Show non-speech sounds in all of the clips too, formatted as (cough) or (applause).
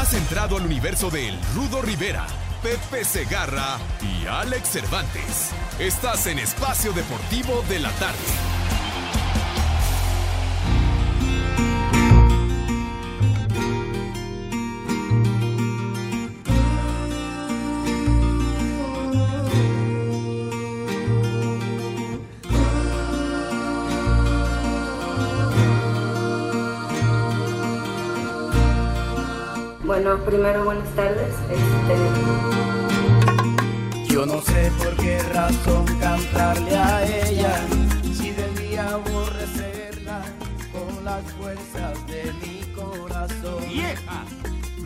Has entrado al universo de El Rudo Rivera, Pepe Segarra y Alex Cervantes. Estás en Espacio Deportivo de la Tarde. Bueno, primero buenas tardes. Este, Yo no sé por qué razón cantarle a ella, si debía aborrecerla con las fuerzas de mi corazón. ¡Vieja!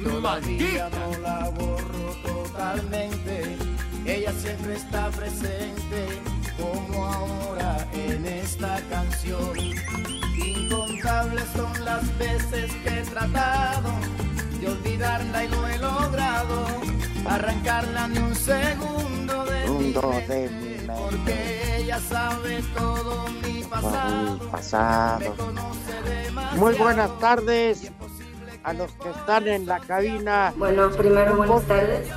Todavía no la borro totalmente, ella siempre está presente, como ahora en esta canción. Incontables son las veces que he tratado de olvidarla y no he logrado arrancarla ni un segundo de, mi, Segundo mente, de mi mente. porque ella sabe todo mi pasado, Mi pasado. Muy buenas tardes a los que están en la cabina. bueno, primero buenas tardes.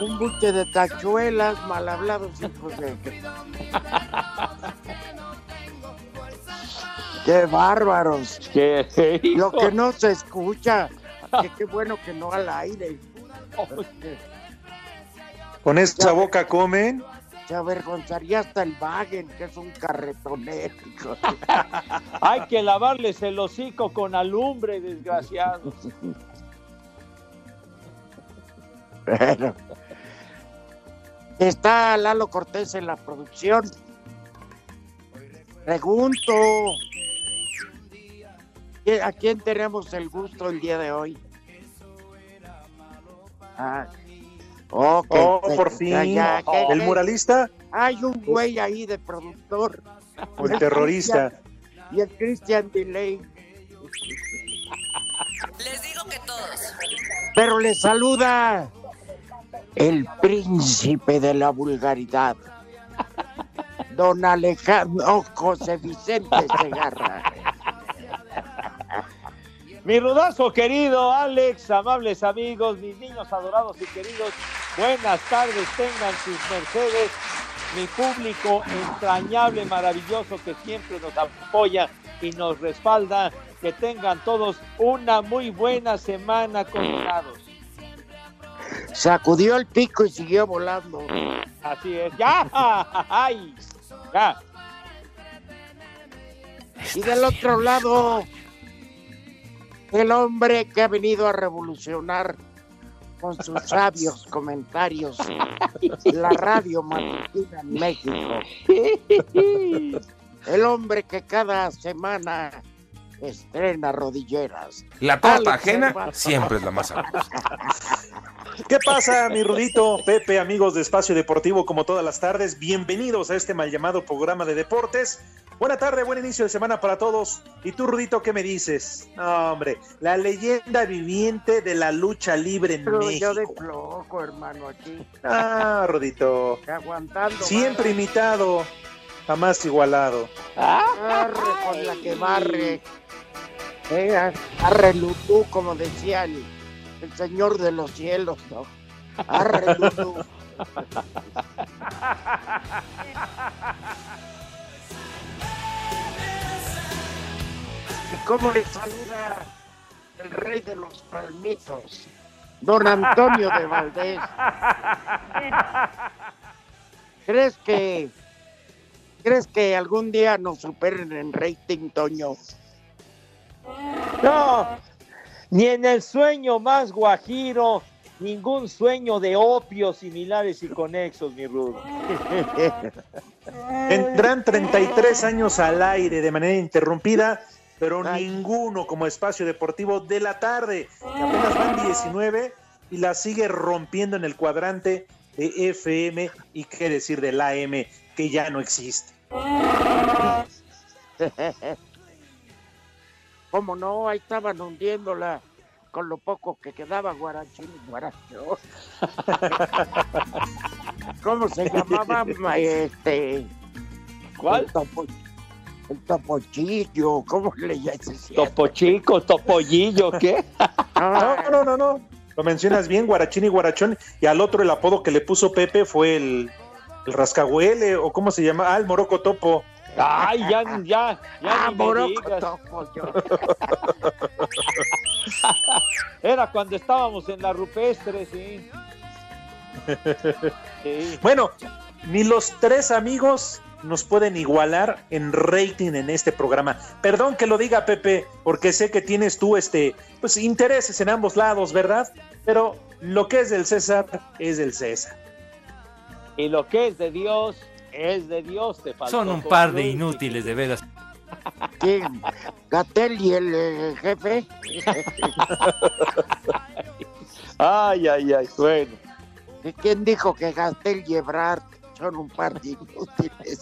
Un buche de tachuelas, mal hablados hijos de... (laughs) ¡Qué bárbaros! ¿Qué Lo que no se escucha. Que qué bueno que no al aire. (laughs) Con esa boca comen. Se avergonzaría hasta el Wagen, que es un carretonero. (laughs) Hay que lavarles el hocico con alumbre, desgraciados. Bueno. Está Lalo Cortés en la producción. Pregunto. ¿qué- ¿A quién tenemos el gusto el día de hoy? Ah. Oh, Oh, por ya, fin. ya, El muralista Hay un güey ahí de productor. o el terrorista. Y el Christian Delay. Les digo que todos. Pero le saluda el príncipe de la vulgaridad, don Alejandro José Vicente Segarra. Mi rudazo querido Alex, amables amigos, mis niños adorados y queridos, buenas tardes, tengan sus mercedes, mi público entrañable, maravilloso que siempre nos apoya y nos respalda, que tengan todos una muy buena semana colorados. Sacudió el pico y siguió volando. Así es, ya, (laughs) ay, ya. Y del otro lado, el hombre que ha venido a revolucionar con sus (laughs) sabios comentarios la radio matutina en México. (laughs) El hombre que cada semana estrena rodilleras. La torta Alex ajena siempre es la más sabrosa. (laughs) ¿Qué pasa, mi Rudito, Pepe, amigos de Espacio Deportivo, como todas las tardes? Bienvenidos a este mal llamado programa de deportes. Buena tarde, buen inicio de semana para todos. ¿Y tú, Rudito, qué me dices? No, hombre, la leyenda viviente de la lucha libre en Pero yo de México. flojo, hermano, aquí, Ah, Rudito, aguantando. siempre imitado, jamás igualado. Arre con la que barre. Eh, arre Lutú, como decía el, señor de los cielos, ¿no? Arre. ¿Y cómo le saluda el rey de los palmitos? Don Antonio de Valdés. ¿Crees que crees que algún día nos superen en rating, Toño? No, ni en el sueño más guajiro, ningún sueño de opios similares y conexos, mi rudo. (laughs) Tendrán 33 años al aire de manera interrumpida, pero Ay. ninguno como espacio deportivo de la tarde. Y apenas van 19 y la sigue rompiendo en el cuadrante de FM y qué decir del AM que ya no existe. (laughs) ¿Cómo no? Ahí estaban hundiéndola con lo poco que quedaba Guarachín y Guaracho. (laughs) ¿Cómo se llamaba este? ¿Cuál? El, topo, el topochillo, ¿cómo le llamas? Topo chico, topollillo, ¿qué? (laughs) No, no, no, no. Lo mencionas bien, Guarachín y Guarachón. Y al otro el apodo que le puso Pepe fue el, el rascahuele, o cómo se llama, ah, el moroco topo. Ay, ya, ya, ya Ah, ni me digas. topo, yo. (laughs) Era cuando estábamos en la rupestre, sí. Sí. Bueno, ni los tres amigos nos pueden igualar en rating en este programa. Perdón que lo diga Pepe, porque sé que tienes tú este, pues intereses en ambos lados, ¿verdad? Pero lo que es del César es del César. Y lo que es de Dios, es de Dios. Te faltó Son un par de inútiles, de veras. ¿Quién? ¿Gatel y el eh, jefe? Ay, ay, ay, bueno. ¿Y ¿Quién dijo que Gatel y Ebrard son un par de inútiles?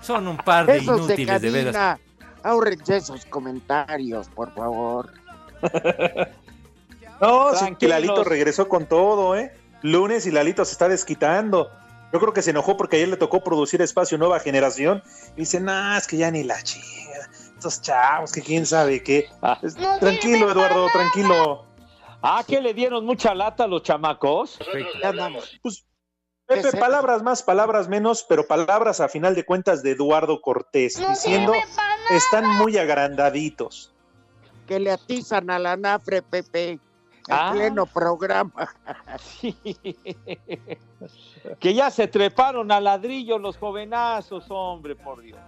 Son un par de Eso inútiles, de veras. Ahorrense esos comentarios, por favor. No, sí, que. Lalito regresó con todo, ¿eh? Lunes y Lalito se está desquitando. Yo creo que se enojó porque ayer le tocó producir espacio Nueva Generación. Y dice, nah, es que ya ni la chica. Estos chavos, que quién sabe qué. Ah. Tranquilo, Eduardo, tranquilo. Ah, que le dieron mucha lata a los chamacos. Ya andamos. Pues, ¿Qué Pepe, es eso? palabras más, palabras menos, pero palabras a final de cuentas de Eduardo Cortés, diciendo están muy agrandaditos. Que le atizan a la nafre, Pepe. En Ah. pleno programa. (laughs) Sí. que ya se treparon a ladrillo los jovenazos, hombre, por Dios.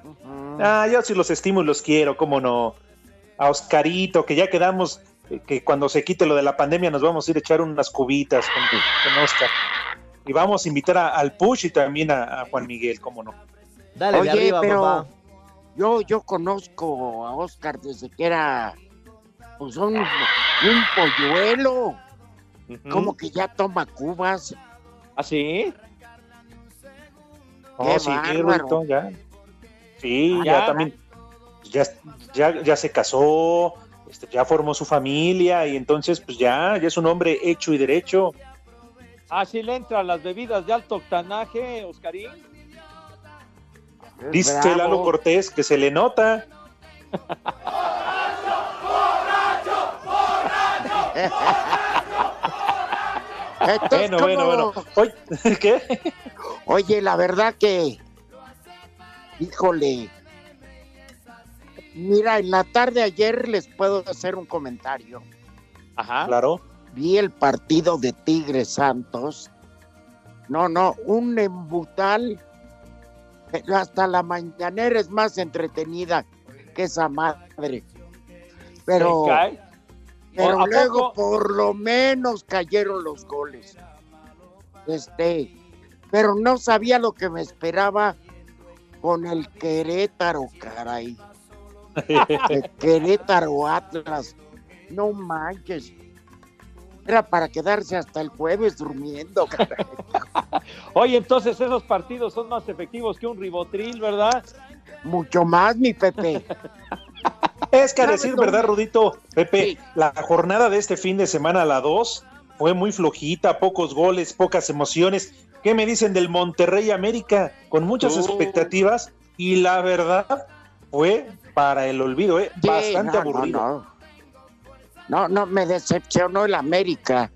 Ah, yo sí los estimo y los quiero, cómo no. A Oscarito, que ya quedamos, eh, que cuando se quite lo de la pandemia nos vamos a ir a echar unas cubitas con, con Oscar. Y vamos a invitar a- al Push y también a, a Juan Miguel, cómo no. Dale de Oye, arriba, pero papá. yo, yo conozco a Oscar desde que era pues un, un polluelo. Como que ya toma cubas. ¿Ah, sí? Oh, Qué sí. Rudito, ya. Sí, Ah, ya, ya. también. Ya, ya, ya se casó, este, ya formó su familia y entonces, pues ya, ya es un hombre hecho y derecho. Ah, sí le entran las bebidas de alto octanaje, Oscarín. Dice. Lalo Cortés que se le nota. (laughs) Entonces, Bueno, bueno, ¿cómo? bueno. Oye, (laughs) ¿Qué? Oye, la verdad que, híjole, mira, en la tarde ayer les puedo hacer un comentario. Ajá. Claro. Vi el partido de Tigres Santos. No, no, un embutal. Pero hasta la mañanera es más entretenida que esa madre. Pero, ¿Se cae? Pero ¿A luego por lo menos cayeron los goles. Este, pero no sabía lo que me esperaba con el Querétaro, caray. (laughs) El Querétaro Atlas. No manches. Era para quedarse hasta el jueves durmiendo. caray. (laughs) Oye, entonces esos partidos son más efectivos que un ribotril, ¿verdad? Mucho más, mi Pepe. (laughs) Es que a ¿Sabes decir verdad, Rudito, Pepe, Sí. la jornada de este fin de semana, la 2, fue muy flojita, pocos goles, pocas emociones. ¿Qué me dicen del Monterrey América? Con muchas expectativas y la verdad fue para el olvido, ¿eh? Sí, bastante no, aburrido. No, no. no, no, me decepcionó el América.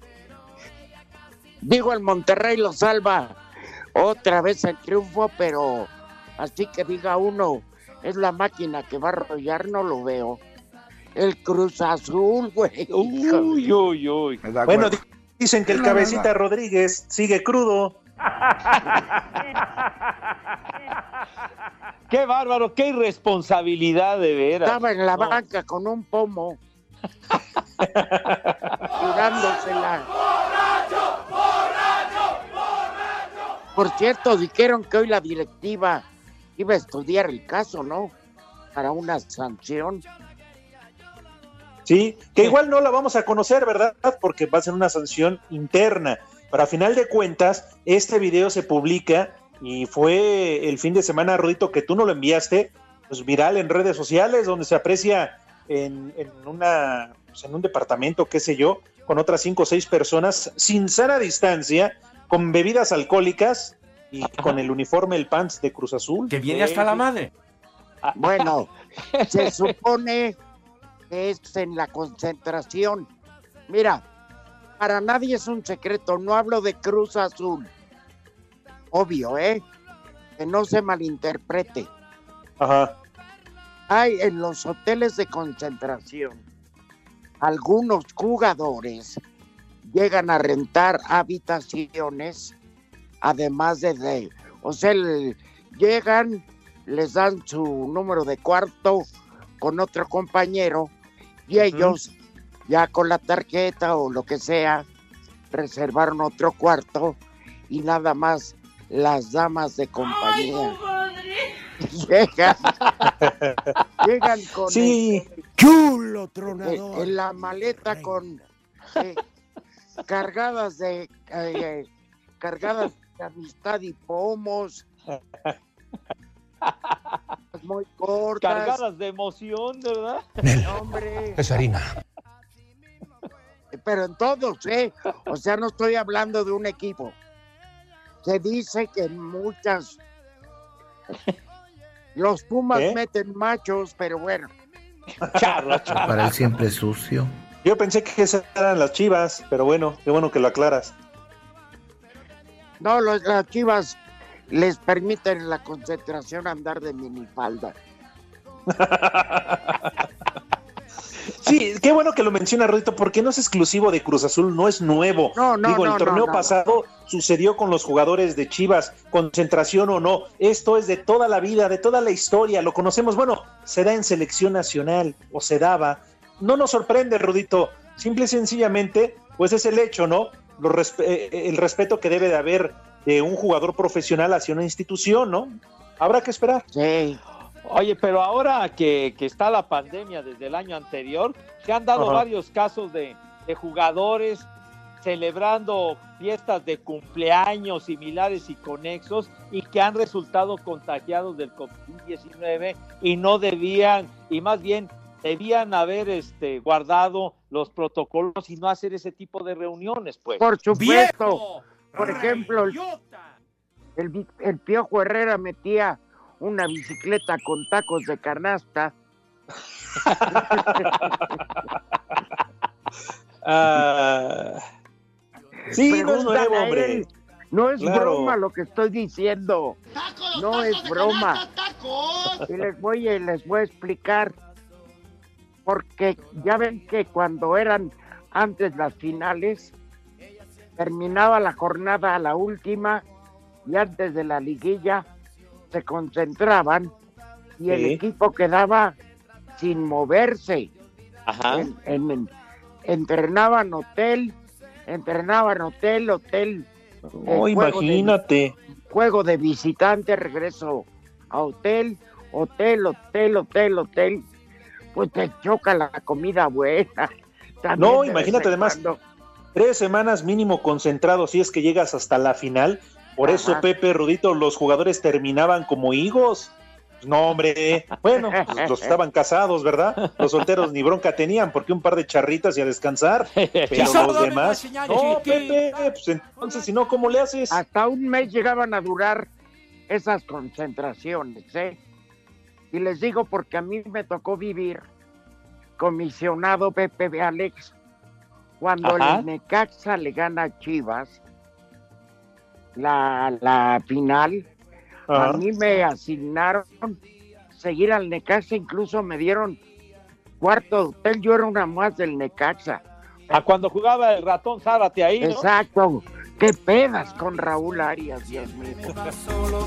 Digo, el Monterrey lo salva otra vez el triunfo, pero así que diga uno, es la máquina que va a arrollar, no lo veo. El Cruz Azul, (laughs) güey. Uy, uy, uy. Bueno, di- dicen que el cabecita Rodríguez sigue crudo. (laughs) Qué bárbaro, qué irresponsabilidad de veras. Estaba en la No. banca con un pomo. (laughs) Tirándosela. Por cierto, dijeron que hoy la directiva iba a estudiar el caso, ¿no? Para una sanción. Sí, que igual no la vamos a conocer, ¿verdad? Porque va a ser una sanción interna. Pero a final de cuentas, este video se publica y fue el fin de semana, Rudito, que tú no lo enviaste, pues viral en redes sociales, donde se aprecia en, en una, pues, en un departamento, qué sé yo, con otras cinco o seis personas, sin sana distancia, con bebidas alcohólicas y con el uniforme, el pants de Cruz Azul. Que viene hasta la madre. Bueno, (laughs) se supone que es en la concentración. Mira, para nadie es un secreto, no hablo de Cruz Azul. Obvio, ¿eh? Que no se malinterprete. Ajá. Hay en los hoteles de concentración algunos jugadores llegan a rentar habitaciones, además de, de o sea, llegan, les dan su número de cuarto con otro compañero y ellos ya con la tarjeta o lo que sea reservaron otro cuarto y nada más las damas de compañía. (laughs) Llegan, llegan con Sí. chulo tronador. en la maleta con eh, cargadas de eh, eh, cargadas de amistad y pomos (laughs) muy cortas Cargadas de emoción, ¿verdad? hombre Es harina. pero en todos, ¿eh? O sea, no estoy hablando de un equipo. Se dice que en muchas. Los Pumas ¿Qué? meten machos, pero bueno. Charla, charla. Para él siempre sucio. Yo pensé que esas eran las chivas, pero bueno, qué bueno que lo aclaras. No, los, las chivas les permiten en la concentración andar de minifalda. (laughs) Sí, qué bueno que lo menciona Rodito, porque no es exclusivo de Cruz Azul, no es nuevo. No, no, Digo, el torneo pasado sucedió con los jugadores de Chivas, concentración o no. Esto es de toda la vida, de toda la historia, lo conocemos. Bueno, se da en selección nacional o se daba. No nos sorprende, Rodito. Simple y sencillamente, pues es el hecho, ¿no? Lo respe- eh, el respeto que debe de haber de un jugador profesional hacia una institución, ¿no? Habrá que esperar. Sí. Oye, pero ahora que, que está la pandemia desde el año anterior, se han dado Ajá. varios casos de, de jugadores celebrando fiestas de cumpleaños similares y conexos y que han resultado contagiados del COVID-19 y no debían, y más bien debían haber este, guardado los protocolos y no hacer ese tipo de reuniones, pues. Por supuesto. Por ejemplo, el, el, vi- el Piojo Herrera metía una bicicleta con tacos de canasta. (laughs) Ah, sí, no es nuevo, hombre. No es Claro. broma lo que estoy diciendo. No es broma. Y les voy, a- les voy a explicar. Porque ya ven que cuando eran antes las finales, terminaba la jornada a la última y antes de la liguilla se concentraban y el equipo quedaba sin moverse. Ajá. En- en- en- entrenaban hotel, entrenaban hotel, hotel, Oh, juego de- imagínate. juego de visitante, regreso a hotel, hotel, hotel, hotel, hotel. Pues te choca la comida buena. También No, imagínate además. cuando. Tres semanas mínimo concentrado si es que llegas hasta la final. Por eso. Pepe Rudito, los jugadores terminaban como higos. No, hombre. Bueno, pues, los estaban casados, ¿verdad? Los solteros ni bronca tenían porque un par de charritas y a descansar. (laughs) Pero los demás. No. Pepe, pues entonces, si no, ¿cómo le haces? Hasta un mes llegaban a durar esas concentraciones, ¿eh? Y les digo porque a mí me tocó vivir comisionado Pepe de Alex cuando Ajá. el Necaxa le gana a Chivas la, la final. Ajá. A mí me asignaron seguir al Necaxa, incluso me dieron cuarto de hotel, yo era una más del Necaxa. A cuando jugaba el ratón Zárate ahí, ¿no? Exacto. Qué pedas con Raúl Arias, Dios mío.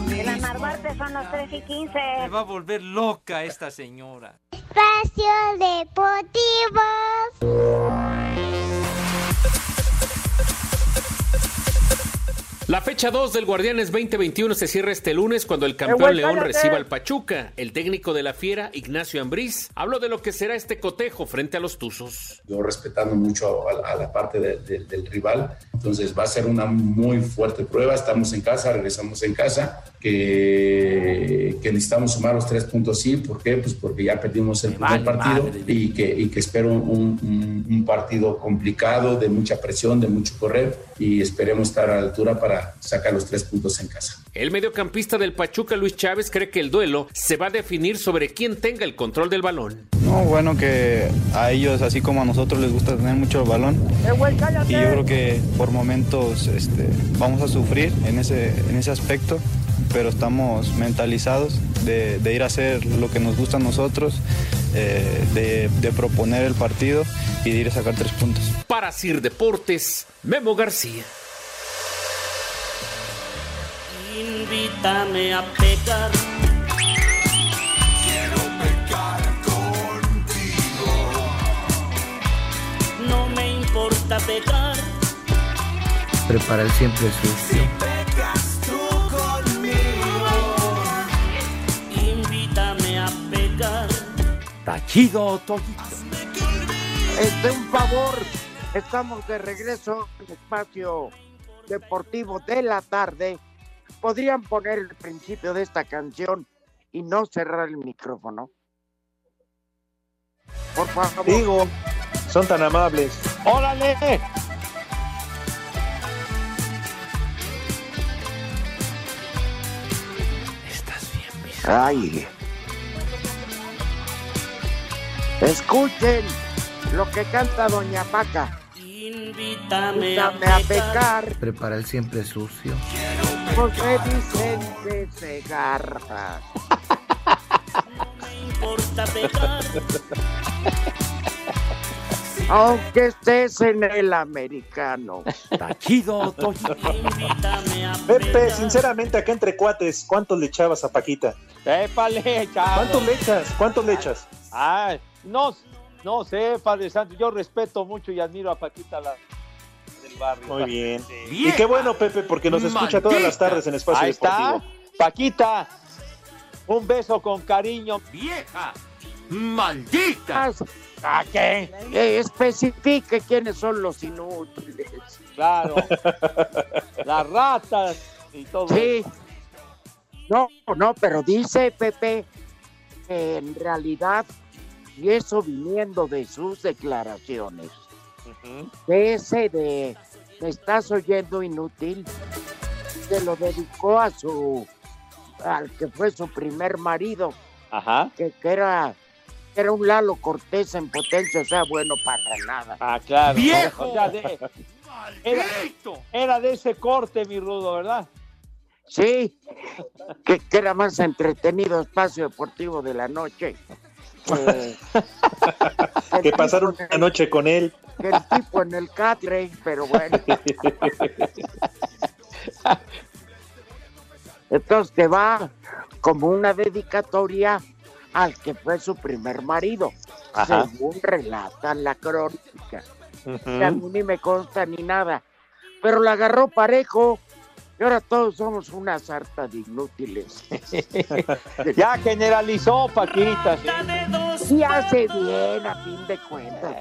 De la Narvarte son las 3 y 15. Me va a volver loca esta señora. Espacio Deportivo. La fecha 2 del Guardianes 2021 se cierra este lunes cuando el campeón León reciba al Pachuca. El técnico de la Fiera, Ignacio Ambriz, habló de lo que será este cotejo frente a los Tuzos. yo respetando mucho a, a la parte de- de- del rival. Entonces va a ser una muy fuerte prueba. Estamos en casa, regresamos en casa, que, que necesitamos sumar los tres puntos sí. ¿Por qué? Pues porque ya perdimos el primer vale partido madre. y que, y que espero un, un- un partido complicado, de mucha presión, de mucho correr y esperemos estar a la altura para sacar los tres puntos en casa. El mediocampista del Pachuca, Luis Chávez, cree que el duelo se va a definir sobre quién tenga el control del balón. No, bueno que a ellos, así como a nosotros, les gusta tener mucho el balón. Eh, güey. Y yo creo que por momentos este, vamos a sufrir en ese, en ese aspecto, pero estamos mentalizados de, de ir a hacer lo que nos gusta a nosotros, eh, de, de proponer el partido y de ir a sacar tres puntos. Para Sir Deportes, Memo García. Invítame a pecar. No me importa pecar. Prepara el siempre sucio. Tachido, Toyito. Este, un favor, estamos de regreso en espacio deportivo de la tarde. ¿Podrían poner el principio de esta canción y no cerrar el micrófono? Por favor. Digo, son tan amables. ¡Órale! Ay. Escuchen lo que canta Doña Paca. Invítame, Invítame a a pecar. pecar. Prepara el siempre sucio. José Vicente Segarra. No me importa pecar. Aunque estés en el americano. Invítame a Pepe, sinceramente, acá entre cuates, ¿cuántos le echabas a Paquita? Épale, chavo. ¿Cuántos le echas? ¿Cuántos le echas? Ay, no, no sé, Padre Santo. Yo respeto mucho y admiro a Paquita la del barrio. Muy bien. Sí. Y qué bueno, Pepe, porque nos escucha todas las tardes en Espacio Ahí está. Deportivo. Paquita, un beso con cariño. ¡Vieja! ¡Maldita! ¿A qué? Eh, especifique quiénes son los inútiles. Claro. Las ratas y todo. Sí. No, no, pero dice Pepe que en realidad, y eso viniendo de sus declaraciones, que ese de me estás oyendo inútil, se lo dedicó a su, al que fue su primer marido, Ajá. que, que era, era un Lalo Cortés en potencia, o sea, bueno para nada. Ah, claro. ¡Viejo! O sea, de- era, era de ese corte, mi rudo, ¿verdad? Sí, que, que era más entretenido espacio deportivo de la noche. (laughs) Que, pasaron una el- noche con él. que el tipo en el catre, pero bueno. (laughs) Entonces que va como una dedicatoria al que fue su primer marido, Ajá. según relata la crónica. A mí ni me consta ni nada, pero la agarró parejo y ahora todos somos una sarta de inútiles. (laughs) Ya generalizó, Paquita. sí. Hace bien a fin de cuentas.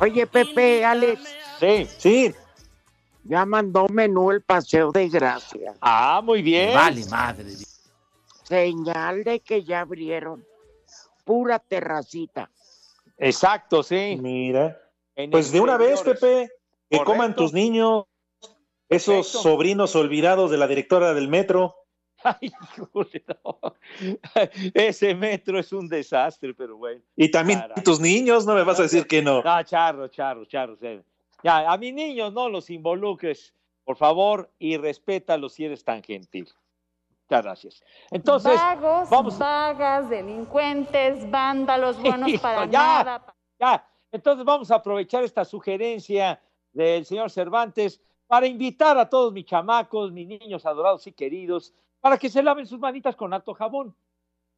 Oye, Pepe, Alex, Sí. Sí, ya mandó menú el paseo de gracia. Ah, muy bien. Vale, madre. Señal de que ya abrieron. Pura terracita. Exacto, sí. mira. En Pues de una vez. Pepe, que Correcto. coman tus niños, esos Perfecto. sobrinos olvidados de la directora del metro. (laughs) Ay, no. (laughs) Ese metro es un desastre, pero bueno. Y también Caray. tus niños, no me vas a decir que no. No, charro, charro, charro. Ya, a mis niños no los involucres, por favor, y respétalos si eres tan gentil. Muchas gracias. Entonces, Vagos, vamos- vagas, delincuentes, vándalos, buenos (laughs) para Ya. nada. ya, entonces vamos a aprovechar esta sugerencia del señor Cervantes para invitar a todos mis chamacos, mis niños adorados y queridos, para que se laven sus manitas con alto jabón.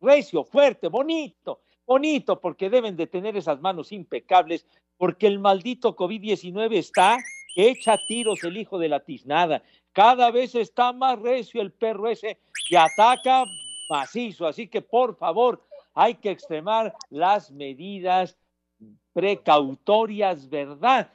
Recio, fuerte, bonito. bonito, porque deben de tener esas manos impecables, porque el maldito COVID-19 está que echa tiros el hijo de la tiznada. Cada vez está más recio el perro ese que ataca macizo. Así que, por favor, hay que extremar las medidas precautorias, ¿verdad?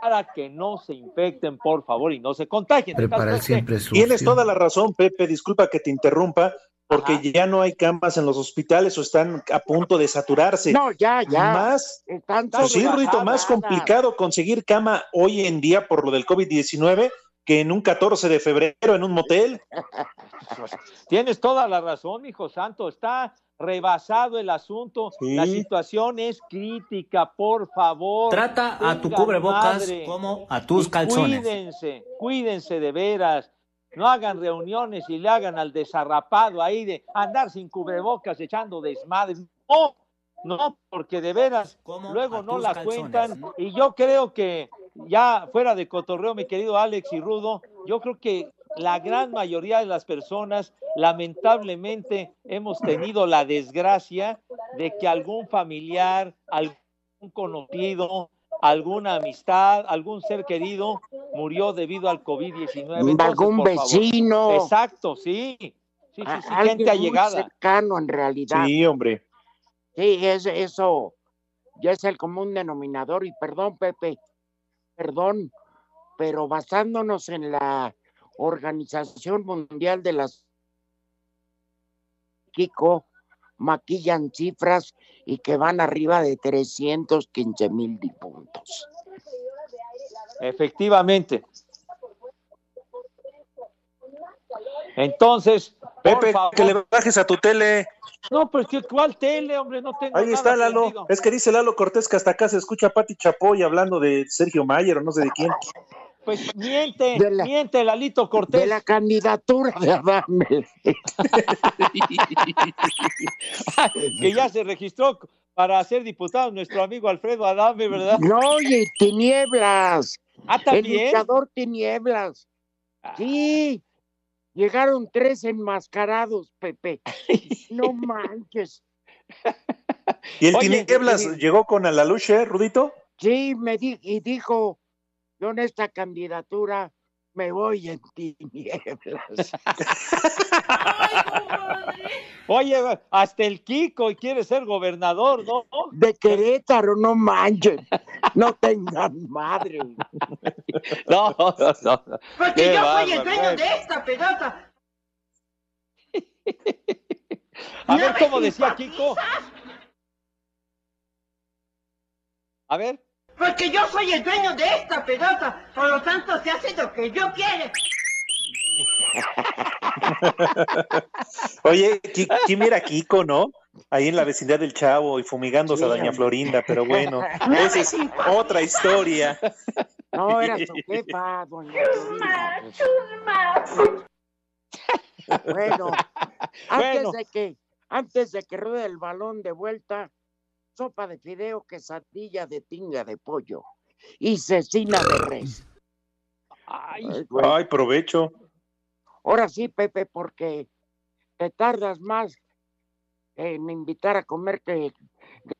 Para que no se infecten, por favor, y no se contagien. Prepara el siempre sucio. Tienes toda la razón, Pepe. Disculpa que te interrumpa, porque Ajá. ya no hay camas en los hospitales o están a punto de saturarse. No, ya, ya. Más, Están pues sí, más complicado conseguir cama hoy en día por lo del COVID-19 que en un 14 de febrero en un motel. (laughs) Tienes toda la razón, hijo santo. Está rebasado el asunto. Sí. La situación es crítica, por favor. Trata a tu cubrebocas madre. como a tus Y calzones. Cuídense, cuídense de veras. No hagan reuniones y le hagan al desarrapado ahí de andar sin cubrebocas echando desmadres. No, no, porque de veras luego no la calzones. cuentan. Y yo creo que ya fuera de cotorreo, mi querido Alex y Rudo, yo creo que la gran mayoría de las personas, lamentablemente, hemos tenido la desgracia de que algún familiar, algún conocido, alguna amistad, algún ser querido murió debido al COVID-19. Entonces, Algún por favor. vecino. Exacto, sí. Sí, sí, sí, gente muy allegada. cercano en realidad. Sí, hombre. Sí, es, eso ya es el común denominador. Y perdón, Pepe, perdón, pero basándonos en la Organización Mundial de las Kiko, maquillan cifras y que van arriba de 315 mil puntos. Efectivamente. Entonces, Pepe, que le bajes a tu tele. No, pues ¿qué- ¿cuál tele, hombre? No tengo Ahí nada está Lalo. Es que dice Lalo Cortés que hasta acá se escucha a Pati Chapoy hablando de Sergio Mayer o no sé de quién. Pues miente, De la- miente Lalito Cortés. De la candidatura de Adame. (laughs) que ya se registró para ser diputado nuestro amigo Alfredo Adame, ¿verdad? No, oye, tinieblas. Ah, El también. luchador tinieblas. Sí. Llegaron tres enmascarados, Pepe. No (laughs) manches. ¿Y el Oye, Tinieblas y- llegó con Alaluche, Rudito? Sí, me di y dijo, yo en esta candidatura me voy en tinieblas. (laughs) Oye, hasta el Kiko y quiere ser gobernador, ¿no? De Querétaro, no manches. No tengan madre. No, no, no. Porque Qué yo soy el dueño de esta pelota. A ver cómo decía. Kiko. A ver. Porque yo soy el dueño de esta pelota. Por lo tanto, se hace lo que yo quiero. (laughs) Oye, ¿quién era Kiko, no? Ahí en la vecindad del Chavo y fumigándose a Sí, Doña hombre. Florinda, pero bueno, (laughs) esa es otra historia. No, era su jefa, doña Florinda. (laughs) Bueno, antes Bueno. de que, antes de que ruede el balón de vuelta, sopa de fideo, quesadilla de tinga de pollo y cecina de res. Ay, Ay, güey. Ay, provecho. Ahora sí, Pepe, porque te tardas más en invitar a comer que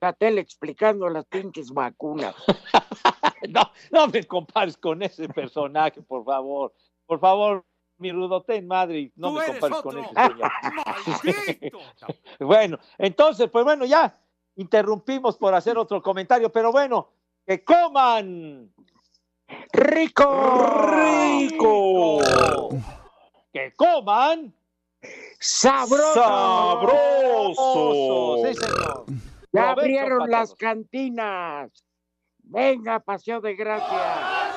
Gatel explicando las pinches vacunas. (laughs) no, no me compares con ese personaje, por favor. Por favor, mi rudote madre, y no Tú me compares con ese señor. (laughs) (laughs) Bueno, entonces, pues bueno, ya interrumpimos por hacer otro comentario, pero bueno, que coman ¡Rico! ¡Rico! que coman ¡Sabroso! ¡Sabroso! Sí, señor. Ya abrieron las cantinas. Venga, Paseo de Gracia.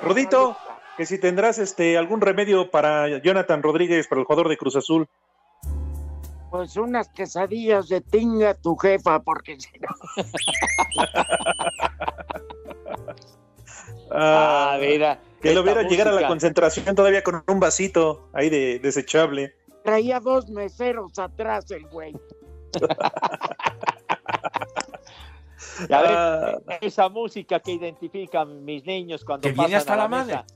Tamaulipas. que si tendrás este algún remedio para Jonathan Rodríguez, para el jugador de Cruz Azul. Pues unas quesadillas de tinga tu jefa, porque si no. (laughs) Ah, mira. que lo vieron llegar a la concentración todavía con un vasito ahí de desechable. Traía dos meseros atrás el güey. (laughs) Ya ves, Ah, esa música que identifican mis niños cuando Que viene pasan hasta a la, la madre. mesa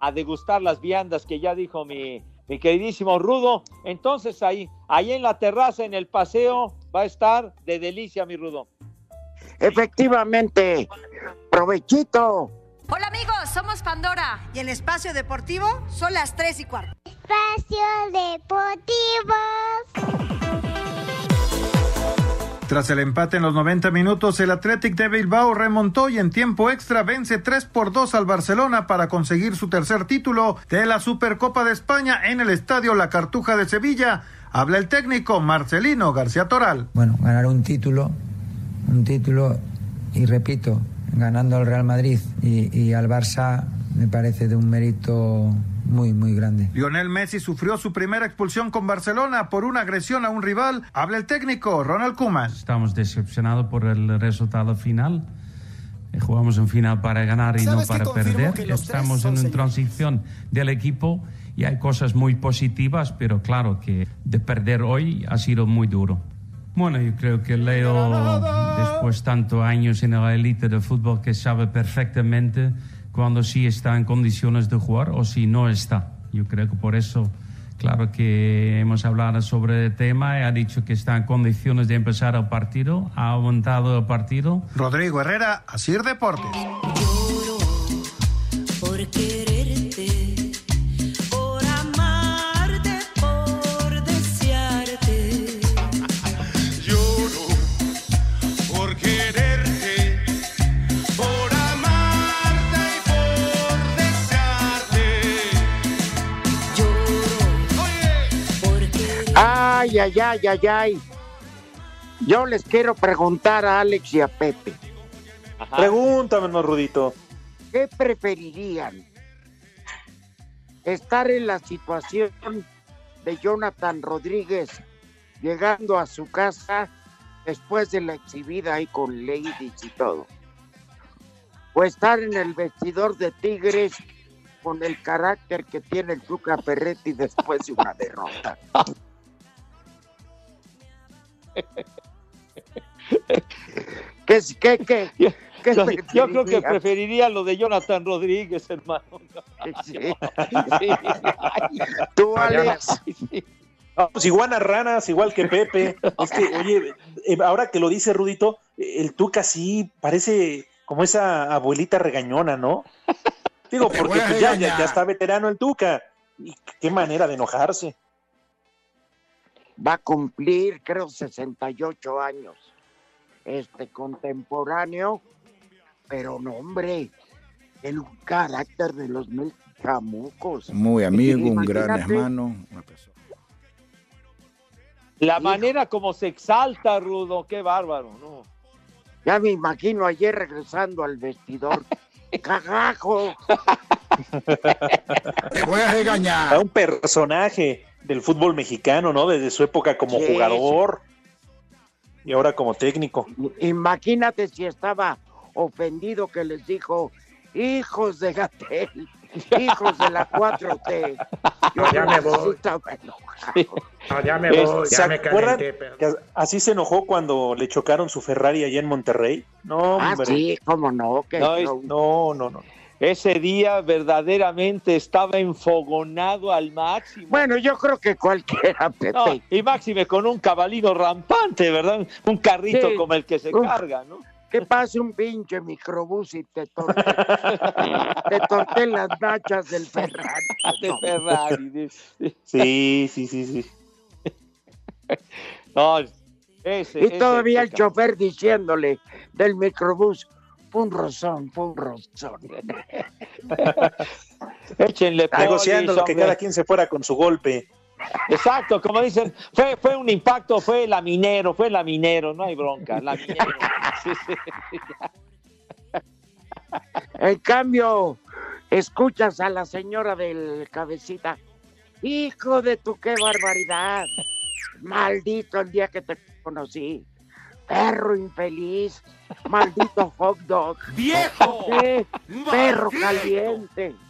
a degustar las viandas que ya dijo mi, mi queridísimo Rudo. Entonces ahí, ahí en la terraza, en el paseo, va a estar de delicia, mi Rudo. Efectivamente, provechito. Hola amigos, somos Pandora. ¿Y el espacio deportivo? Son las 3 y cuarto. Espacio Deportivo. Tras el empate en los 90 minutos, el Athletic de Bilbao remontó y en tiempo extra vence 3 por 2 al Barcelona para conseguir su tercer título de la Supercopa de España en el Estadio La Cartuja de Sevilla. Habla el técnico Marcelino García Toral. Bueno, ganar un título, un título, y repito, ganando al Real Madrid y, y al Barça me parece de un mérito muy, muy grande. Lionel Messi sufrió su primera expulsión con Barcelona por una agresión a un rival. Habla el técnico Ronald Koeman. Estamos decepcionados por el resultado final. Eh, Jugamos un final para ganar y no para perder. Estamos en una transición del equipo y hay cosas muy positivas, pero claro que de perder hoy ha sido muy duro. Bueno, yo creo que Leo, después tantos años en la élite del fútbol, que sabe perfectamente cuando sí está en condiciones de jugar o si no está. Yo creo que por eso, claro que hemos hablado sobre el tema ha dicho que está en condiciones de empezar el partido, ha aumentado el partido. Rodrigo Herrera, Asir Deportes. por quererte, Ay, ay, ay, ay, ay. Yo les quiero preguntar a Alex y a Pepe. Pregúntame, no, Rudito. ¿Qué preferirían? ¿Estar en la situación de Jonathan Rodríguez llegando a su casa después de la exhibida ahí con ladies y todo? ¿O estar en el vestidor de Tigres con el carácter que tiene el Tuca Ferretti después de una derrota? (laughs) ¿Qué, qué, qué, qué Yo, yo creo que preferiría lo de Jonathan Rodríguez, hermano. Sí. (laughs) Tú, Alex. Ah, pues iguanas ranas, igual que Pepe. Es que, oye, eh, ahora que lo dice Rudito, el Tuca sí parece como esa abuelita regañona, ¿no? Digo, porque pues, ya, ya, ya está veterano el Tuca. Y qué manera de enojarse. Va a cumplir, creo, 68 años. Este contemporáneo, pero no, hombre, el carácter de los mil chamucos. Muy amigo, un gran hermano. La manera como se exalta, Rudo, qué bárbaro, ¿no? Ya me imagino ayer regresando al vestidor. (laughs) ¡Cagajo! (laughs) Te voy a regañar. un personaje del fútbol mexicano, ¿no? Desde su época como Sí, jugador y ahora como técnico. Imagínate si estaba ofendido que les dijo, hijos de Gatel, hijos de la 4T. Yo (laughs) Ya me voy. estaba enojado. ya me voy, ¿Se ya me acuerdan calenté, así se enojó cuando le chocaron su Ferrari allá en Monterrey? No, Ah, hombre. sí, cómo no. que No, no, no, no. Ese día verdaderamente estaba enfogonado al máximo. Bueno, yo creo que cualquiera, Pepe. No, y máxime con un cabalino rampante, ¿verdad? Un carrito Sí. como el que se Uf. carga, ¿no? Que pase un pinche microbús y te torte, (laughs) te torte las nachas del Ferrari. (laughs) De Ferrari. de- Sí, sí, sí, sí. (laughs) No, ese, Y ese- todavía el chofer diciéndole del microbús, fue un rozón, fue un rozón. (laughs) Échenle Negociando polis, que hombre. cada quien se fuera con su golpe. Exacto, como dicen, fue, fue un impacto, fue la minero, fue la minero, no hay bronca, la minero. (laughs) Sí, sí. En cambio, escuchas a la señora del cabecita, hijo de tu qué barbaridad, maldito el día que te conocí, perro infeliz, maldito (laughs) hot dog, ¡Viejo! Perro caliente. (laughs)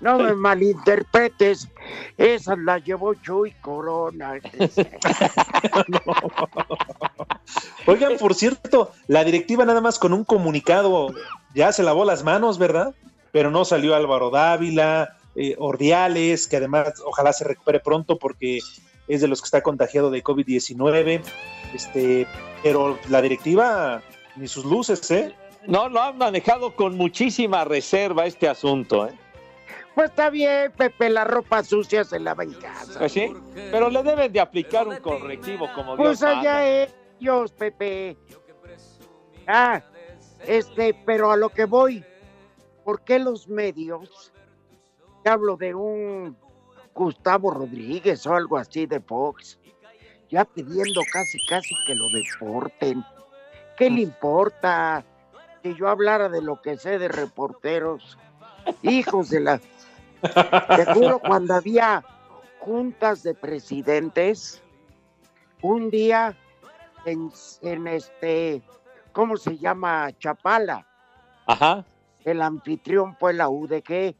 No me malinterpretes, esas las llevó Chuy Corona. (laughs) Oigan, por cierto, la directiva nada más con un comunicado ya se lavó las manos, ¿verdad? Pero no salió Álvaro Dávila, eh, Ordiales, que además ojalá se recupere pronto porque es de los que está contagiado de COVID-19. Este, pero la directiva ni sus luces, ¿eh? No, lo han manejado con muchísima reserva este asunto, ¿eh? Pues está bien, Pepe, la ropa sucia se lava en casa. Pues sí, pero le deben de aplicar un correctivo como Dios Pues allá manda. ellos, Pepe. Ah, este, pero a lo que voy, ¿por qué los medios, te hablo de un Gustavo Rodríguez o algo así de Fox, ya pidiendo casi, casi que lo deporten? ¿Qué le importa que yo hablara de lo que sé de reporteros? Hijos de la... Te juro, cuando había juntas de presidentes, un día en, en este, ¿cómo se llama? Chapala. Ajá. El anfitrión fue la UDG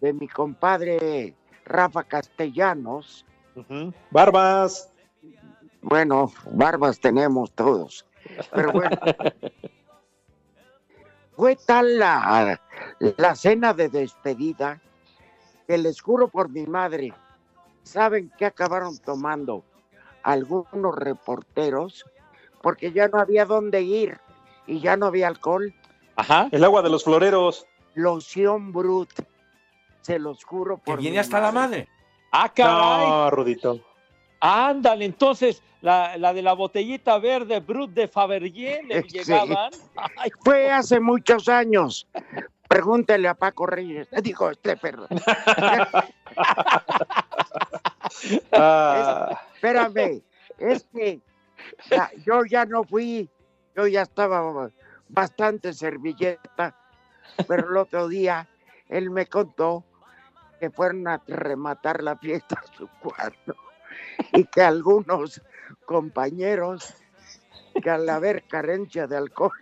de mi compadre Rafa Castellanos. Barbas. Bueno, barbas tenemos todos. Pero bueno. (laughs) Fue tal la, la cena de despedida que les juro por mi madre, ¿saben qué acabaron tomando algunos reporteros? Porque ya no había dónde ir y ya no había alcohol. Ajá. El agua de los floreros. Loción Brut. Se los juro por viene mi hasta la madre. Ah, caray. No, Rudito. Ándale, entonces, la, la de la botellita verde Brut de Fabergé le (laughs) Sí. llegaban. Ay, Fue hace muchos años. Pregúntele a Paco Reyes. Digo, este, perdón. (laughs) Ah, Espérame, es que ya- yo ya no fui, yo ya estaba bastante servilleta, pero el otro día él me contó que fueron a rematar la fiesta a su cuarto y que algunos compañeros que al haber carencia de alcohol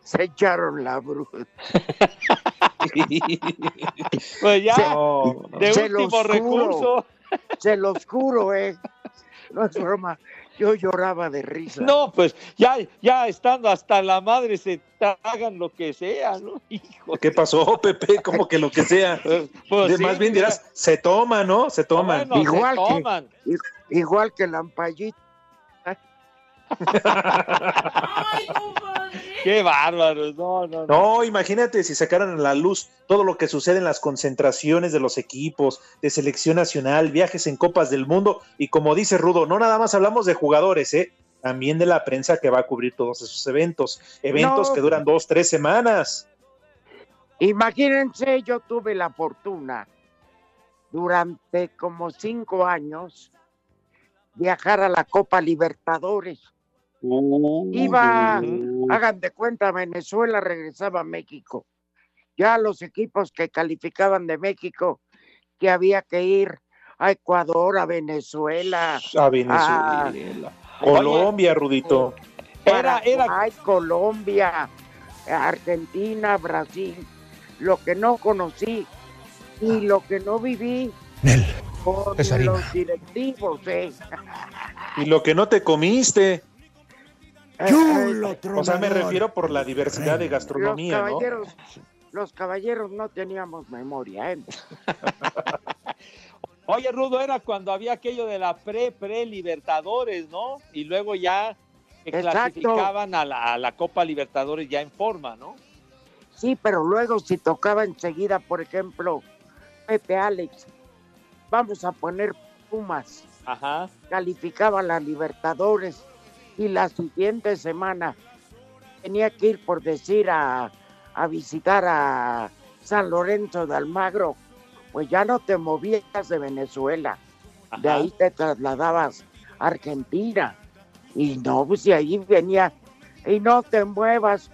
se echaron la bruta. Pues ya, de se los último juro. recurso. Se los juro, eh. (laughs) No es broma. Yo lloraba de risa. No, pues ya, ya estando hasta la madre se tragan lo que sea, ¿no? (laughs) Hijo. ¿Qué pasó, Pepe? Como que lo que sea. (laughs) Pues sí, Más bien dirás, se toma, ¿no? Se toma. Bueno, Igual se que- toman. Igual que ampallita. Qué bárbaros, no, no, no. No, imagínate si sacaran a la luz todo lo que sucede en las concentraciones de los equipos, de selección nacional, viajes en copas del mundo y como dice Rudo, no nada más hablamos de jugadores, ¿eh? También de la prensa que va a cubrir todos esos eventos, eventos No. que duran dos, tres semanas. Imagínense, yo tuve la fortuna durante como cinco años viajar a la Copa Libertadores. Iba, hagan de cuenta, Venezuela regresaba a México. Ya los equipos que calificaban de México, que había que ir a Ecuador, a Venezuela, A Venezuela. Colombia, Rudito. Era, era, Paraguay, Colombia, Argentina, Brasil. Lo que no conocí y lo que no viví con es harina. los directivos, eh. Y lo que no te comiste. Chulo, O sea, me refiero por la diversidad de Los gastronomía, ¿no? caballeros, los caballeros no teníamos memoria, ¿eh? (laughs) Oye, Rudo, era cuando había aquello de la pre-pre-Libertadores, ¿no? Y luego ya que clasificaban a la, a la Copa Libertadores ya en forma, ¿no? Sí, pero luego si tocaba enseguida, por ejemplo, Pepe Alex, vamos a poner Pumas, Ajá. calificaba a la Libertadores y la siguiente semana tenía que ir, por decir, a, a visitar a San Lorenzo de Almagro, pues ya no te movías de Venezuela, de ahí te trasladabas a Argentina. Y no, pues de ahí venía. Y no te muevas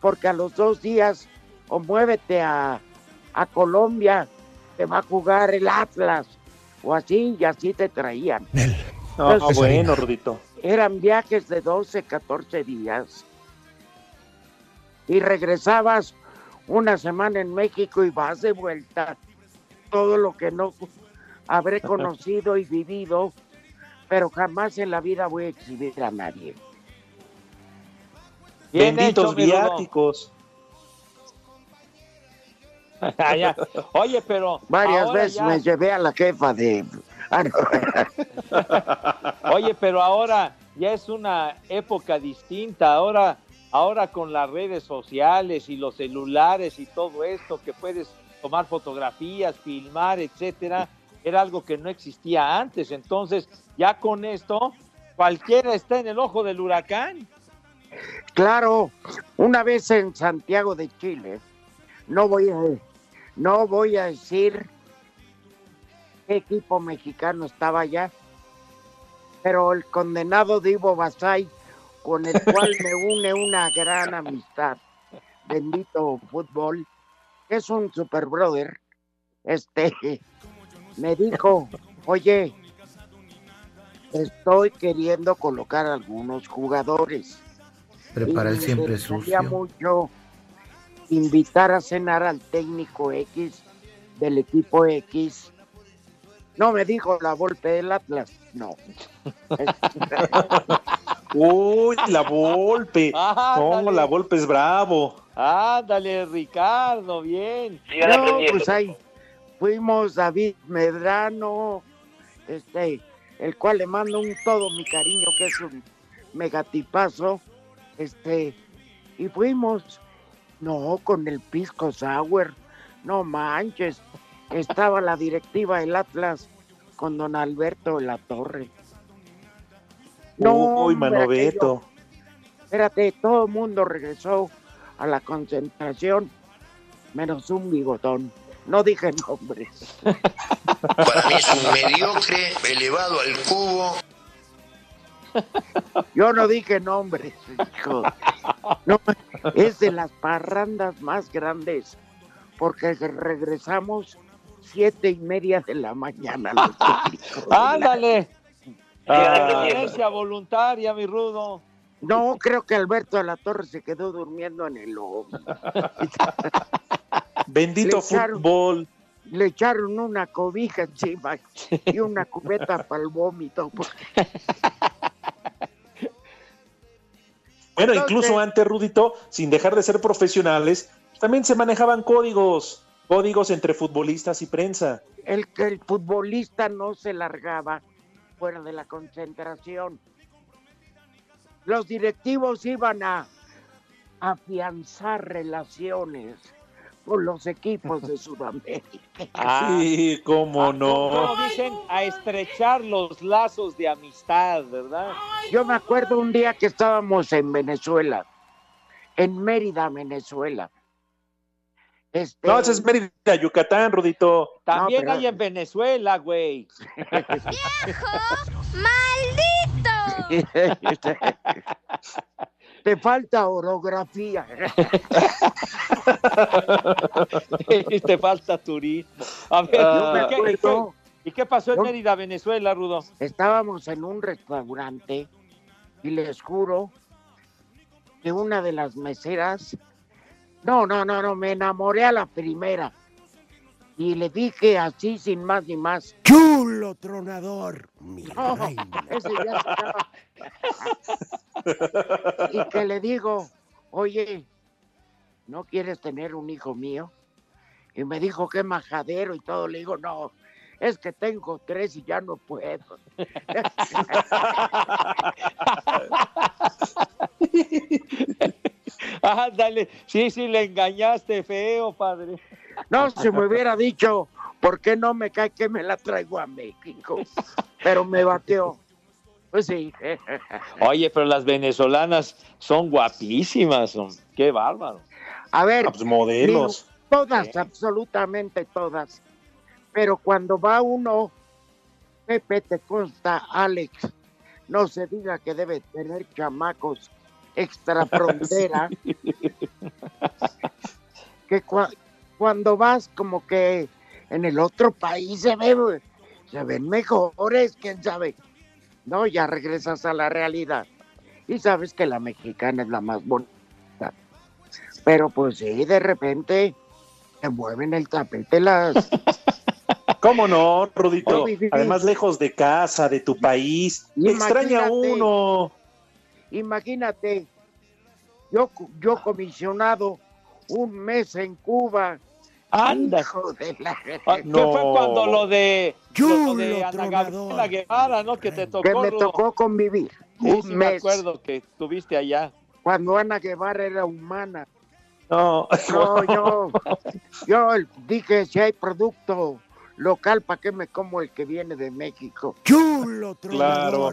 porque a los dos días o muévete a, a Colombia, te va a jugar el Atlas. O así y así te traían. No, Entonces, bueno, Rudito. Eran viajes de 12, 14 días. Y regresabas una semana en México y vas de vuelta. Todo lo que no habré (laughs) conocido y vivido, pero jamás en la vida voy a exhibir a nadie. Bien Benditos hecho, viáticos. (laughs) Ah. Oye, pero. Varias veces ya- me llevé a la jefa de... (laughs) Oye, pero ahora ya es una época distinta. Ahora, ahora con las redes sociales y los celulares y todo esto, que puedes tomar fotografías, filmar, etcétera, era algo que no existía antes. Entonces, ya con esto, cualquiera está en el ojo del huracán. Claro, una vez en Santiago de Chile, no voy a, no voy a decir qué equipo mexicano estaba allá, pero el condenado Divo Basay, con el cual me (laughs) une una gran amistad, bendito fútbol, es un super brother, este, me dijo, oye, estoy queriendo colocar algunos jugadores. Prepara el siempre sucio. mucho invitar a cenar al técnico X del equipo X. No me dijo la golpe del Atlas, no. (laughs) Uy, la Volpe. No, la Volpe es bravo. Ándale, Ricardo, bien. No, pues ahí fuimos David Medrano, este, el cual le mando un todo mi cariño, que es un megatipazo, este, y fuimos, no, con el Pisco Sour, no manches, estaba la directiva del Atlas con don Alberto de la Torre. No, Uy, hombre, Manoveto. Espérate, todo el mundo regresó a la concentración, menos un bigotón. No dije nombres. Para mí es un mediocre elevado al cubo. Yo no dije nombres, hijo. No, es de las parrandas más grandes, porque regresamos siete y media de la mañana. (laughs) Ándale. Ah. Presencia voluntaria, mi rudo. No, creo que Alberto de la Torre se quedó durmiendo en el lobo. (laughs) Bendito Le echaron- fútbol. Le echaron una cobija encima y una cubeta para el vómito. (laughs) Bueno, Entonces- incluso antes, Rudito, sin dejar de ser profesionales, también se manejaban códigos, códigos entre futbolistas y prensa. El que el futbolista no se largaba fuera de la concentración. Los directivos iban a afianzar relaciones con los equipos de (laughs) Sudamérica. Ah. Sí, cómo no. Como dicen, a estrechar los lazos de amistad, ¿verdad? Yo me acuerdo un día que estábamos en Venezuela, en Mérida, Venezuela. Este, No, es Mérida, Yucatán, Rudito. También pero- hay en Venezuela, güey. (laughs) Te falta orografía. (laughs) Te falta turismo. A ver, Ah. ¿y, qué, y qué- y qué pasó en Yo- Mérida, Venezuela, Rudo? Estábamos en un restaurante y les juro que una de las meseras, no, no, no, no, me enamoré a la primera y le dije así sin más ni más, chulo tronador, mi reina. (laughs) Ese ya estaba- y que le digo, oye, ¿no quieres tener un hijo mío? Y me dijo que majadero y todo. Le digo, no, es que tengo tres y ya no puedo. (laughs) Ándale, sí, sí, le engañaste feo, padre. No, si me hubiera dicho, ¿por qué no me cae que me la traigo a México? Pero me bateó. Pues sí. Oye, pero las venezolanas son guapísimas, son. qué bárbaro. A ver, Ah, pues modelos. digo, todas, absolutamente todas. Pero cuando va uno, Pepe te consta, Alex, no se diga que debe tener chamacos extra frontera. (laughs) que cua- cuando vas como que en el otro país se ve, se ven mejores, quién sabe. No, ya regresas a la realidad. Y sabes que la mexicana es la más bonita. Pero pues sí, de repente se mueven el tapete las... (laughs) ¿Cómo no, Rudito? Además, lejos de casa, de tu país. Imagínate. Extraña uno. Imagínate, yo, yo comisionado un mes en Cuba Anda. Hijo de la- Ah, ¿Qué No. fue cuando lo de, lo de Chulo Ana. Gabriela Guevara, ¿no? Que te tocó. que me tocó convivir Sí, un sí me acuerdo que estuviste allá. cuando Ana Guevara era humana. No, No, yo, yo dije, si hay producto local, ¿para qué me como el que viene de México? Chulo, claro.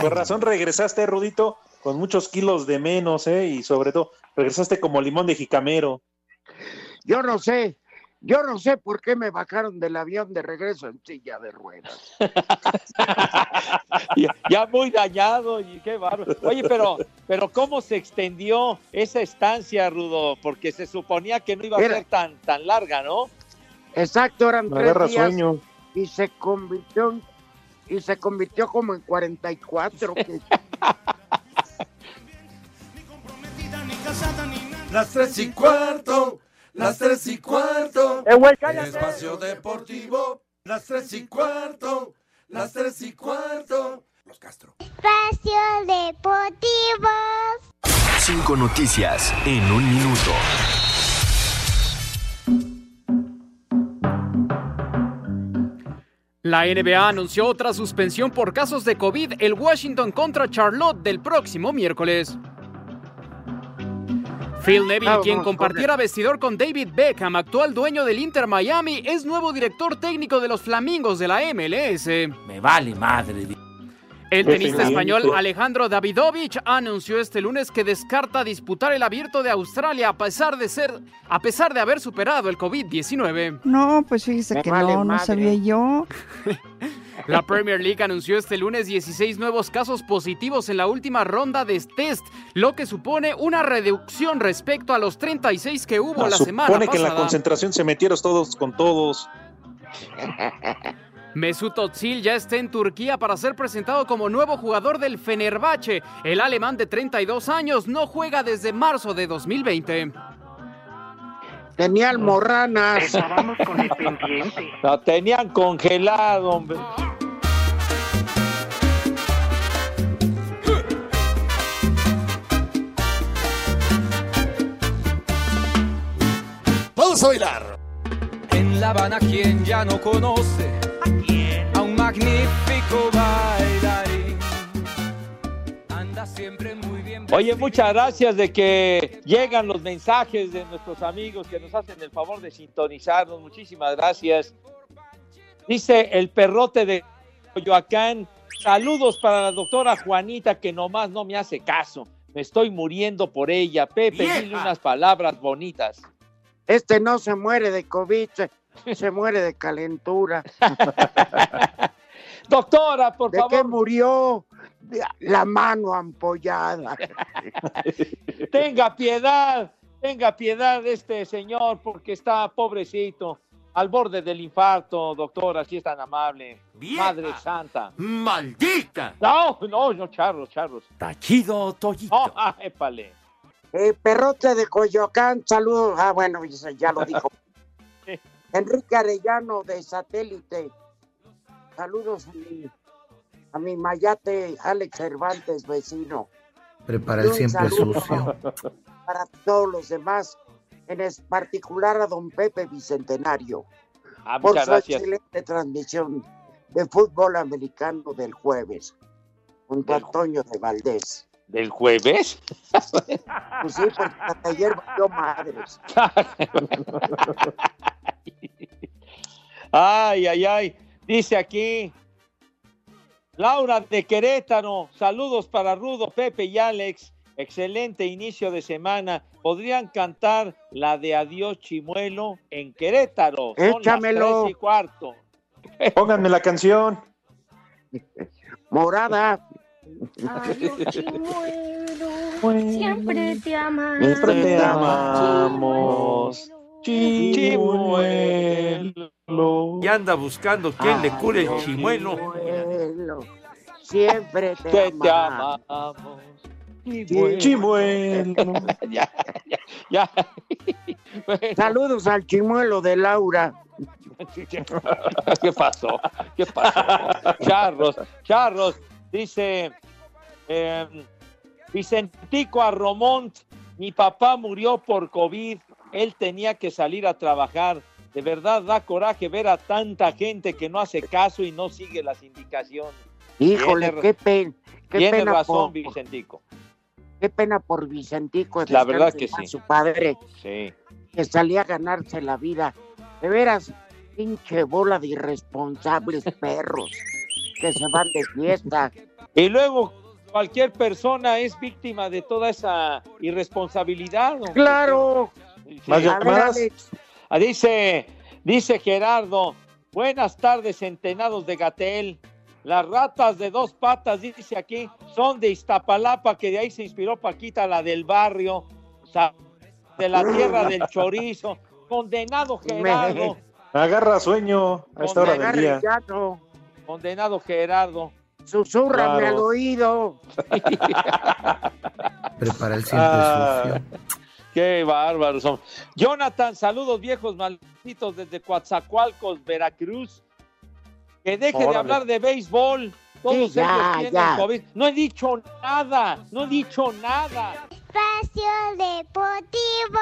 Por (laughs) razón regresaste, Rudito, con muchos kilos de menos, ¿eh? Y sobre todo, regresaste como limón de jicamero. Yo no sé, yo no sé por qué me bajaron del avión de regreso en silla de ruedas. (laughs) ya, ya muy dañado y qué bárbaro. Oye, pero, pero ¿cómo se extendió esa estancia, Rudo? Porque se suponía que no iba a Era- ser tan, tan larga, ¿no? Exacto, eran Me tres días sueño. y se convirtió en- y se convirtió como en 44. que- (laughs) Las tres y cuarto, las tres y cuarto. Eh, güey, cállate. Espacio Deportivo, las tres y cuarto, las tres y cuarto. Los Castro. Espacio Deportivo. Cinco noticias en un minuto. La NBA anunció otra suspensión por casos de COVID el Washington contra Charlotte del próximo miércoles. Phil Neville, Vamos quien compartiera vestidor con David Beckham, actual dueño del Inter Miami, es nuevo director técnico de los Flamingos de la MLS. Me vale madre. El tenista español Alejandro Davidovich anunció este lunes que descarta disputar el Abierto de Australia a pesar de ser a pesar de haber superado el COVID-19. No, pues fíjese Me que vale no, no madre. sabía yo. La Premier League anunció este lunes 16 nuevos casos positivos en la última ronda de test, lo que supone una reducción respecto a los 36 que hubo No, la semana supone que en la pasada. concentración se metieron todos con todos. (laughs) Mesut Özil ya está en Turquía para ser presentado como nuevo jugador del Fenerbahce. El alemán de 32 años no juega desde marzo de 2020. Tenía almorranas. Estábamos con el pendiente. (laughs) Lo tenían congelado, hombre. Vamos a bailar. En La Habana, quien ya no conoce a un magnífico bailarín. Anda siempre muy bien. Oye, muchas gracias de que llegan los mensajes de nuestros amigos que nos hacen el favor de sintonizarnos. Muchísimas gracias. Dice el perrote de Coyoacán. Saludos para la doctora Juanita que nomás no me hace caso. Me estoy muriendo por ella. Pepe, Vieja. dile unas palabras bonitas. Este no se muere de COVID, se, muere de calentura. (laughs) Doctora, por ¿De favor. qué murió? La mano ampollada. (laughs) Tenga piedad, tenga piedad de este señor porque está pobrecito, al borde del infarto, doctora, si es tan amable. Madre santa. ¡Maldita! No, no, no, charros, charros. Tachido, Toyito. No, ah, épale. Eh, perrote de Coyoacán, saludos. Ah, bueno, ya lo dijo. (laughs) Enrique Arellano de Satélite. Saludos a mi, a mi mayate Alex Cervantes, vecino. Prepara el siempre sucio. (laughs) Para todos los demás, en particular a don Pepe Bicentenario. Ah, por muchas su gracias. excelente transmisión de fútbol americano del jueves, junto a Antonio de Valdés. ¿Del jueves? Pues sí, porque hasta ayer valió madres. (laughs) Ay, ay, ay. Dice aquí Laura de Querétaro. Saludos para Rudo, Pepe y Alex. Excelente inicio de semana. ¿Podrían cantar la de Adiós Chimuelo en Querétaro? Son las Échamelo. tres y cuarto. Pónganme la canción. Morada. Adiós, chimuelo. Siempre te amamos. Siempre te amamos. Chimuelo. Y anda buscando quien le cure el chimuelo. Chimuelo, Siempre te, Que te amamos. amamos. Chimuelo. (laughs) ya, ya, ya. Saludos al chimuelo de Laura. (laughs) ¿Qué pasó? ¿Qué pasó? Charros, charros. Dice eh, Vicentico Arromont, mi papá murió por COVID. él tenía que salir a trabajar. De verdad da coraje ver a tanta gente que no hace caso y no sigue las indicaciones. Híjole, Tiene- qué, pen, qué Tiene pena razón, por, Vicentico. qué pena por Vicentico. La verdad que sí. Su padre, Sí. que salía a ganarse la vida. De veras, pinche bola de irresponsables perros que se van de fiesta. Y luego cualquier persona es víctima de toda esa irresponsabilidad. don Claro. Sí. Más llamadas. Ah, dice, dice Gerardo, buenas tardes, centenados de Gatel. Las ratas de dos patas, dice aquí, son de Iztapalapa, que de ahí se inspiró Paquita, la del barrio, o sea, de la tierra del chorizo. Condenado (laughs) Gerardo, Agarra sueño a esta hora del día. no. condenado Gerardo. Susurrame Claro. al oído. (laughs) Prepara el siempre Ah, sucio. Qué bárbaros son. Jonathan, saludos viejos malditos desde Coatzacoalcos, Veracruz. Que deje de hablar de béisbol. Todos Sí, ya, ellos tienen ya. COVID. No he dicho nada, no he dicho nada. Espacio Deportivo.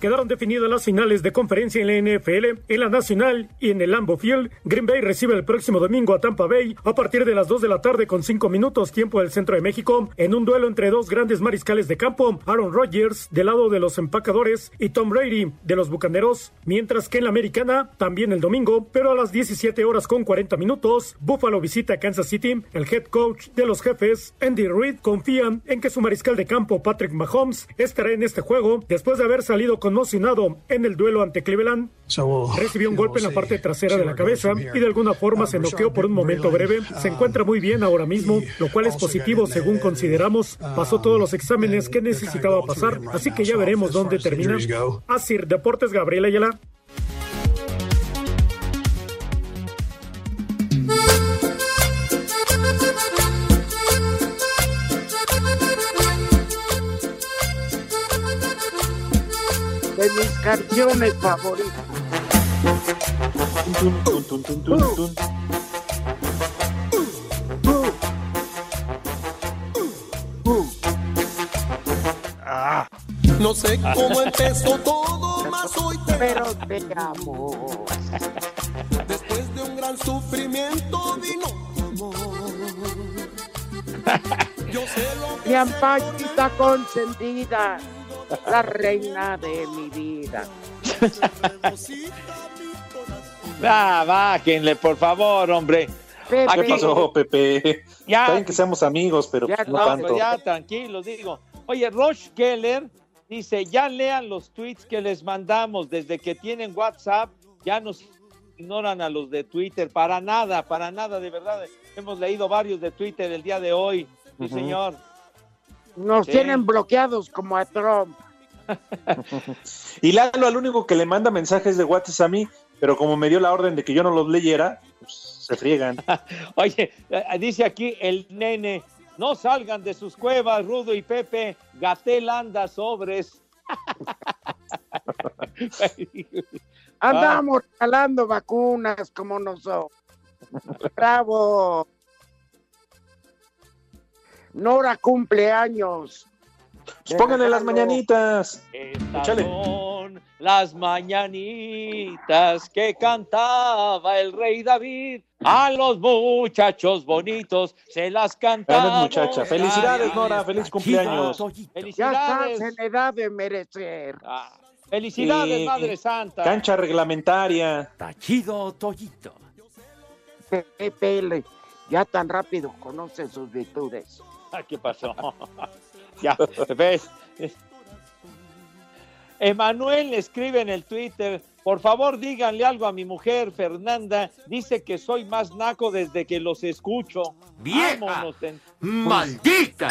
Quedaron definidas las finales de conferencia en la NFL, en la Nacional y en el Lambeau Field. Green Bay recibe el próximo domingo a Tampa Bay a partir de las 2 de la tarde con 5 minutos tiempo del centro de México en un duelo entre dos grandes mariscales de campo, Aaron Rodgers del lado de los empacadores y Tom Brady de los bucaneros, mientras que en la americana también el domingo, pero a las 17 horas con 40 minutos, Buffalo visita a Kansas City. El head coach de los jefes, Andy Reid, confía en que su mariscal de campo, Patrick Mahomes, estará en este juego después de haber salido conmocionado en el duelo ante Cleveland. Recibió un golpe en la parte trasera de la cabeza y de alguna forma se noqueó por un momento breve. Se encuentra muy bien ahora mismo, lo cual es positivo según consideramos. Pasó todos los exámenes que necesitaba pasar, así que ya veremos dónde termina. Asir Deportes Gabriela Ayala. De mis canciones favoritas. No sé cómo empezó todo, más hoy te Pero te amo. Después de un gran sufrimiento vino tu amor. Yo sé lo que Mi ampachita consentida, la reina de mi vida. Va, (laughs) bájenle, por favor, hombre. Pepe. ¿Qué pasó, Pepe? Ya. Está bien que seamos amigos, pero Ya, no no, tanto. pues ya, tranquilos, digo. Oye, Roche Keller dice, ya lean los tweets que les mandamos desde que tienen WhatsApp, ya nos ignoran a los de Twitter, para nada, para nada, de verdad. Hemos leído varios de Twitter el día de hoy, sí, Ujú. señor. Nos Sí. tienen bloqueados como a Trump. (laughs) Y Lalo, al único que le manda mensajes de WhatsApp a mí, pero como me dio la orden de que yo no los leyera, pues se friegan. (laughs) Oye, eh, dice aquí el nene, no salgan de sus cuevas, Rudo y Pepe, Gatel anda sobres. (laughs) Andamos regalando vacunas como nosotros. Bravo. Nora cumpleaños. Pues pónganle las mañanitas. Échale. son las mañanitas que cantaba el rey David. A los muchachos bonitos se las Ganas, cantamos. muchacha. Felicidades, Nora. Feliz cumpleaños. Ya estás Felicidades. en edad de merecer. Ah, felicidades, Madre Santa. Cancha reglamentaria. Tachido Toyito. Pepe, le- ya tan rápido conoce sus virtudes. (laughs) ¿Qué pasó? (laughs) ya, ¿ves? Emanuel escribe en el Twitter, por favor díganle algo a mi mujer, Fernanda, dice que soy más naco desde que los escucho. ¡Vieja! En- ¡Maldita!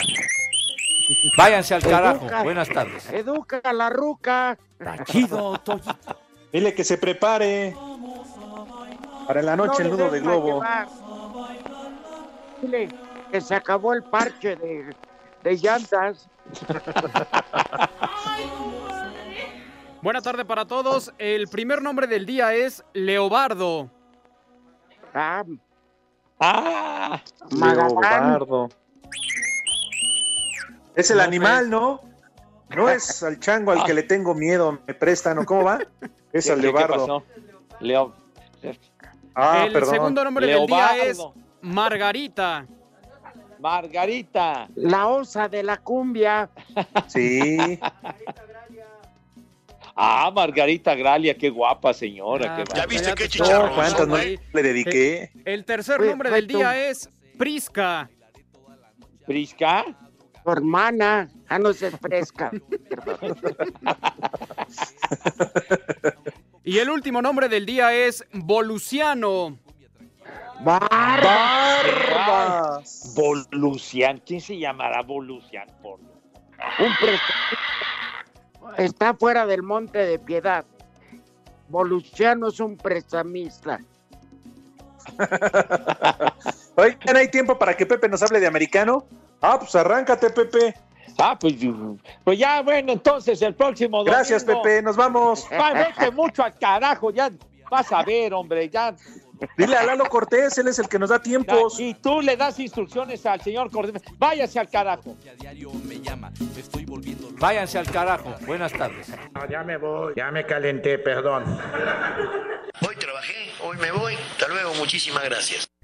Váyanse al carajo. Educa. Buenas tardes. Educa a la ruca. Tachido Toyito. Dile que se prepare. Para la noche el No nudo de globo. Dile que se acabó el parche de, de llantas. (laughs) Buena tarde para todos. El primer nombre del día es Leobardo. Ah, Ah. Leobardo. Es el animal, ¿no? No es al chango al que le tengo miedo, me prestan, ¿o cómo va? Es ¿Qué- al pasó? Leo. Ah, el perdón. segundo nombre del día es Leobardo. Margarita. Margarita. La osa de la cumbia. (laughs) Sí. Ah, Margarita Gralia, qué guapa señora. Ah, qué ya guapa. viste qué No, ¿cuántas no le dediqué? El tercer nombre del tú. día es Prisca. Prisca. Tu hermana. Ah, no, es fresca. (laughs) Y el último nombre del día es Voluciano. ¡Barbas! Volucian. ¿Quién se llamará Volucian? Por... Un prestamista. Está fuera del monte de piedad. Voluciano es un prestamista. (laughs) Oigan, ¿hay tiempo para que Pepe nos hable de americano? Ah, pues arráncate, Pepe. Ah, pues, pues ya, bueno, entonces el próximo domingo. Gracias, Pepe, nos vamos. Va, vete mucho al carajo, ya vas a ver, hombre, ya. Dile a Lalo Cortés, él es el que nos da tiempos. Y tú le das instrucciones al señor Cortés. Váyase al carajo. Váyanse al carajo. Buenas tardes. ya me voy, ya me calenté, perdón. Hoy trabajé, hoy me voy. Hasta luego, muchísimas gracias.